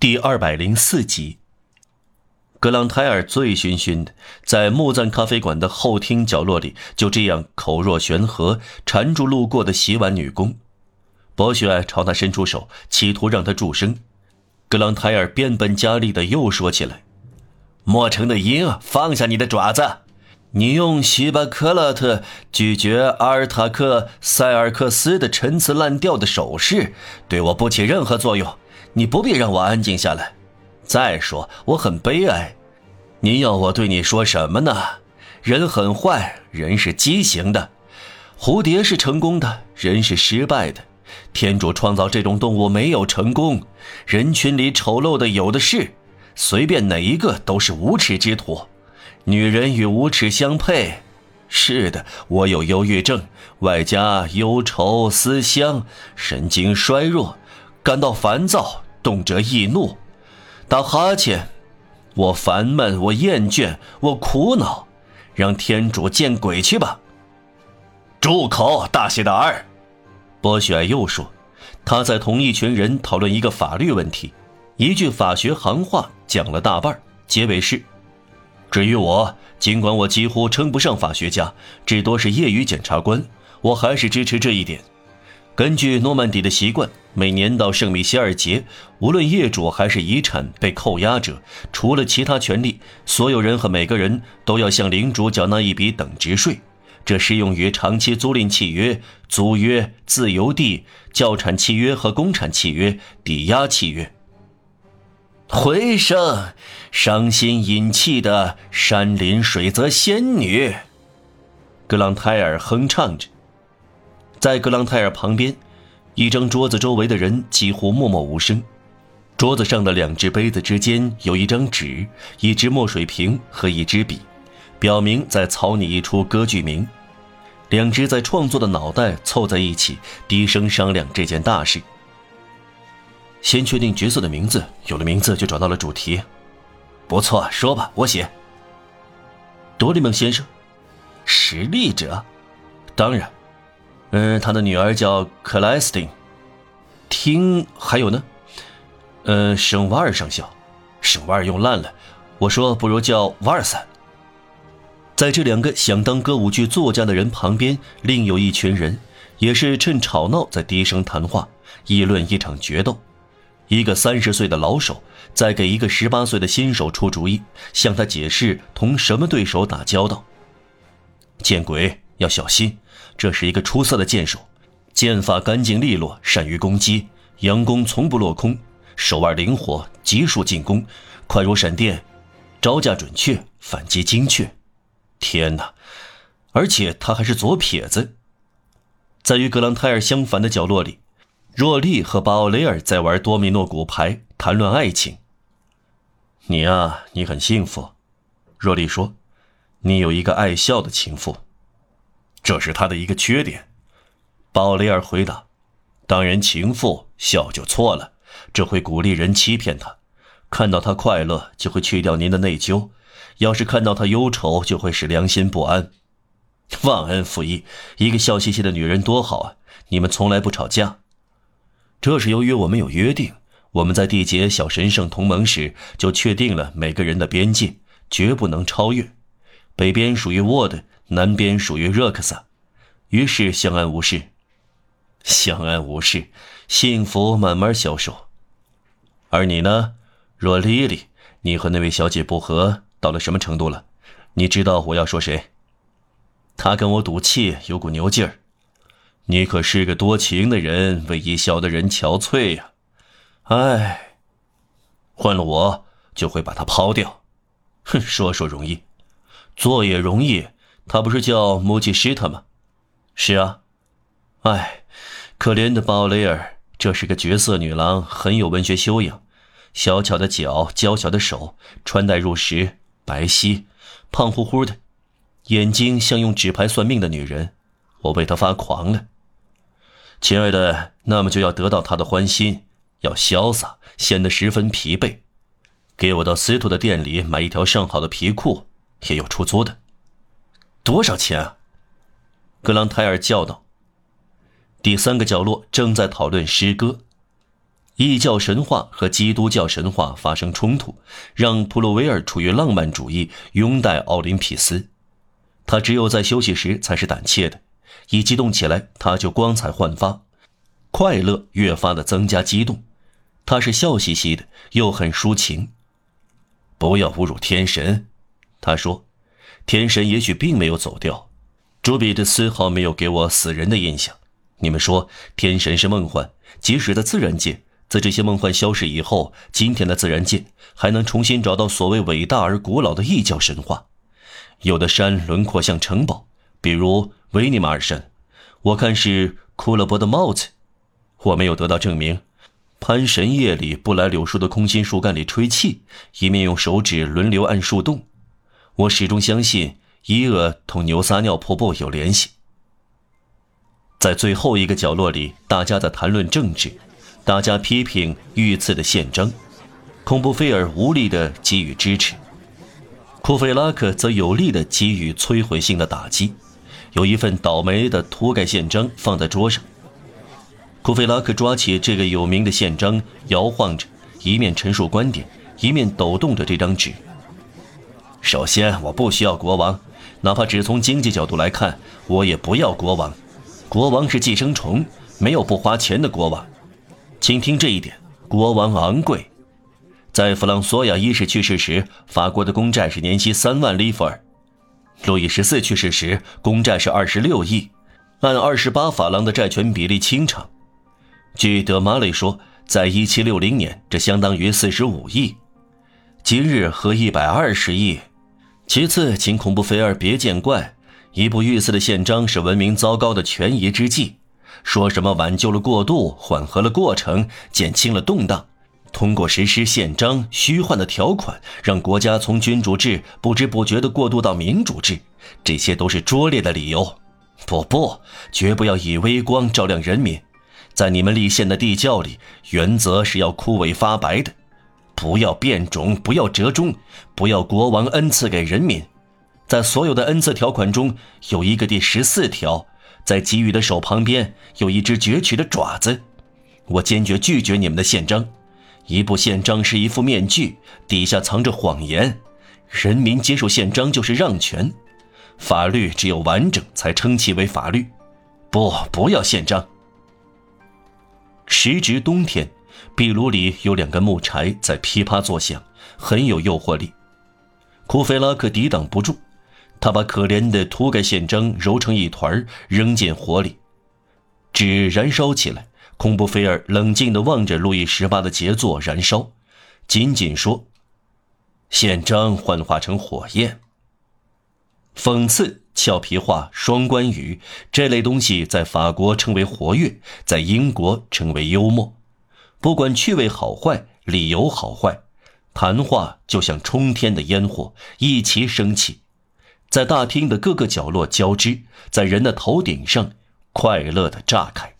第二百零四集，格朗泰尔醉醺醺的在木赞咖啡馆的后厅角落里，就这样口若悬河缠住路过的洗碗女工。博雪朝他伸出手，企图让他住声。格朗泰尔变本加厉的又说起来：“莫城的鹰，放下你的爪子！你用西巴克勒特拒绝阿尔塔克塞尔克斯的陈词滥调的手势，对我不起任何作用。”你不必让我安静下来。再说，我很悲哀。你要我对你说什么呢？人很坏，人是畸形的。蝴蝶是成功的，人是失败的。天主创造这种动物没有成功。人群里丑陋的有的是，随便哪一个都是无耻之徒。女人与无耻相配。是的，我有忧郁症，外加忧愁思乡，神经衰弱。感到烦躁，动辄易怒，打哈欠，我烦闷，我厌倦，我苦恼，让天主见鬼去吧！住口，大写的 R！波雪又说，他在同一群人讨论一个法律问题，一句法学行话讲了大半，结尾是：至于我，尽管我几乎称不上法学家，至多是业余检察官，我还是支持这一点。根据诺曼底的习惯，每年到圣米歇尔节，无论业主还是遗产被扣押者，除了其他权利，所有人和每个人都要向领主缴纳一笔等值税。这适用于长期租赁契约、租约、自由地、教产契约和公产契约、抵押契约。回声，伤心隐泣的山林水泽仙女，格朗泰尔哼唱着。在格朗泰尔旁边，一张桌子周围的人几乎默默无声。桌子上的两只杯子之间有一张纸、一支墨水瓶和一支笔，表明在草拟一出歌剧名。两只在创作的脑袋凑在一起，低声商量这件大事。先确定角色的名字，有了名字就找到了主题。不错，说吧，我写。多利蒙先生，实力者，当然。嗯，他的女儿叫克莱斯汀。听，还有呢？嗯，省瓦尔上校，省瓦尔用烂了。我说，不如叫瓦尔萨。在这两个想当歌舞剧作家的人旁边，另有一群人，也是趁吵闹在低声谈话，议论一场决斗。一个三十岁的老手在给一个十八岁的新手出主意，向他解释同什么对手打交道。见鬼，要小心！这是一个出色的剑手，剑法干净利落，善于攻击，佯攻从不落空，手腕灵活，急速进攻，快如闪电，招架准确，反击精确。天哪！而且他还是左撇子。在与格朗泰尔相反的角落里，若丽和巴奥雷尔在玩多米诺骨牌，谈论爱情。你啊，你很幸福，若丽说，你有一个爱笑的情妇。这是他的一个缺点，鲍雷尔回答。当然，情妇笑就错了，这会鼓励人欺骗他。看到他快乐，就会去掉您的内疚；要是看到他忧愁，就会使良心不安。忘恩负义，一个笑嘻嘻的女人多好啊！你们从来不吵架，这是由于我们有约定。我们在缔结小神圣同盟时就确定了每个人的边界，绝不能超越。北边属于沃德。南边属于热克萨，于是相安无事，相安无事，幸福慢慢消瘦。而你呢，若莉莉？你和那位小姐不和到了什么程度了？你知道我要说谁？他跟我赌气，有股牛劲儿。你可是个多情的人，为一笑的人憔悴呀。唉，换了我就会把他抛掉。哼，说说容易，做也容易。他不是叫穆吉施特吗？是啊，哎，可怜的鲍雷尔，这是个绝色女郎，很有文学修养，小巧的脚，娇小的手，穿戴入时，白皙，胖乎乎的，眼睛像用纸牌算命的女人，我为她发狂了。亲爱的，那么就要得到她的欢心，要潇洒，显得十分疲惫。给我到司徒的店里买一条上好的皮裤，也有出租的。多少钱啊？格朗泰尔叫道。第三个角落正在讨论诗歌。异教神话和基督教神话发生冲突，让普鲁维尔处于浪漫主义，拥戴奥林匹斯。他只有在休息时才是胆怯的，一激动起来他就光彩焕发，快乐越发的增加激动。他是笑嘻嘻的，又很抒情。不要侮辱天神，他说。天神也许并没有走掉，朱比特丝毫没有给我死人的印象。你们说天神是梦幻，即使在自然界，在这些梦幻消失以后，今天的自然界还能重新找到所谓伟大而古老的异教神话。有的山轮廓像城堡，比如维尼马尔山，我看是库勒伯的帽子。我没有得到证明。潘神夜里不来柳树的空心树干里吹气，一面用手指轮流按树洞。我始终相信伊厄同牛撒尿瀑布有联系。在最后一个角落里，大家在谈论政治，大家批评遇刺的宪章，孔布菲尔无力地给予支持，库菲拉克则有力地给予摧毁性的打击。有一份倒霉的涂改宪章放在桌上，库菲拉克抓起这个有名的宪章，摇晃着，一面陈述观点，一面抖动着这张纸。首先，我不需要国王，哪怕只从经济角度来看，我也不要国王。国王是寄生虫，没有不花钱的国王。请听这一点：国王昂贵。在弗朗索亚一世去世时，法国的公债是年息三万里弗尔；路易十四去世时，公债是二十六亿，按二十八法郎的债权比例清偿。据德马雷说，在一七六零年，这相当于四十五亿，今日和一百二十亿。其次，请恐怖菲尔别见怪，一部御赐的宪章是文明糟糕的权宜之计。说什么挽救了过渡，缓和了过程，减轻了动荡，通过实施宪章虚幻的条款，让国家从君主制不知不觉地过渡到民主制，这些都是拙劣的理由。不不，绝不要以微光照亮人民，在你们立宪的地窖里，原则是要枯萎发白的。不要变种，不要折中，不要国王恩赐给人民。在所有的恩赐条款中，有一个第十四条，在给予的手旁边有一只攫取的爪子。我坚决拒绝你们的宪章。一部宪章是一副面具，底下藏着谎言。人民接受宪章就是让权。法律只有完整才称其为法律。不，不要宪章。时值冬天。壁炉里有两根木柴在噼啪作响，很有诱惑力。库菲拉克抵挡不住，他把可怜的涂改宪章揉成一团，扔进火里，纸燃烧起来。孔布菲尔冷静地望着路易十八的杰作燃烧，仅仅说：“宪章幻化成火焰。”讽刺、俏皮话、双关语这类东西在法国称为活跃，在英国称为幽默。不管趣味好坏，理由好坏，谈话就像冲天的烟火，一齐升起，在大厅的各个角落交织，在人的头顶上快乐的炸开。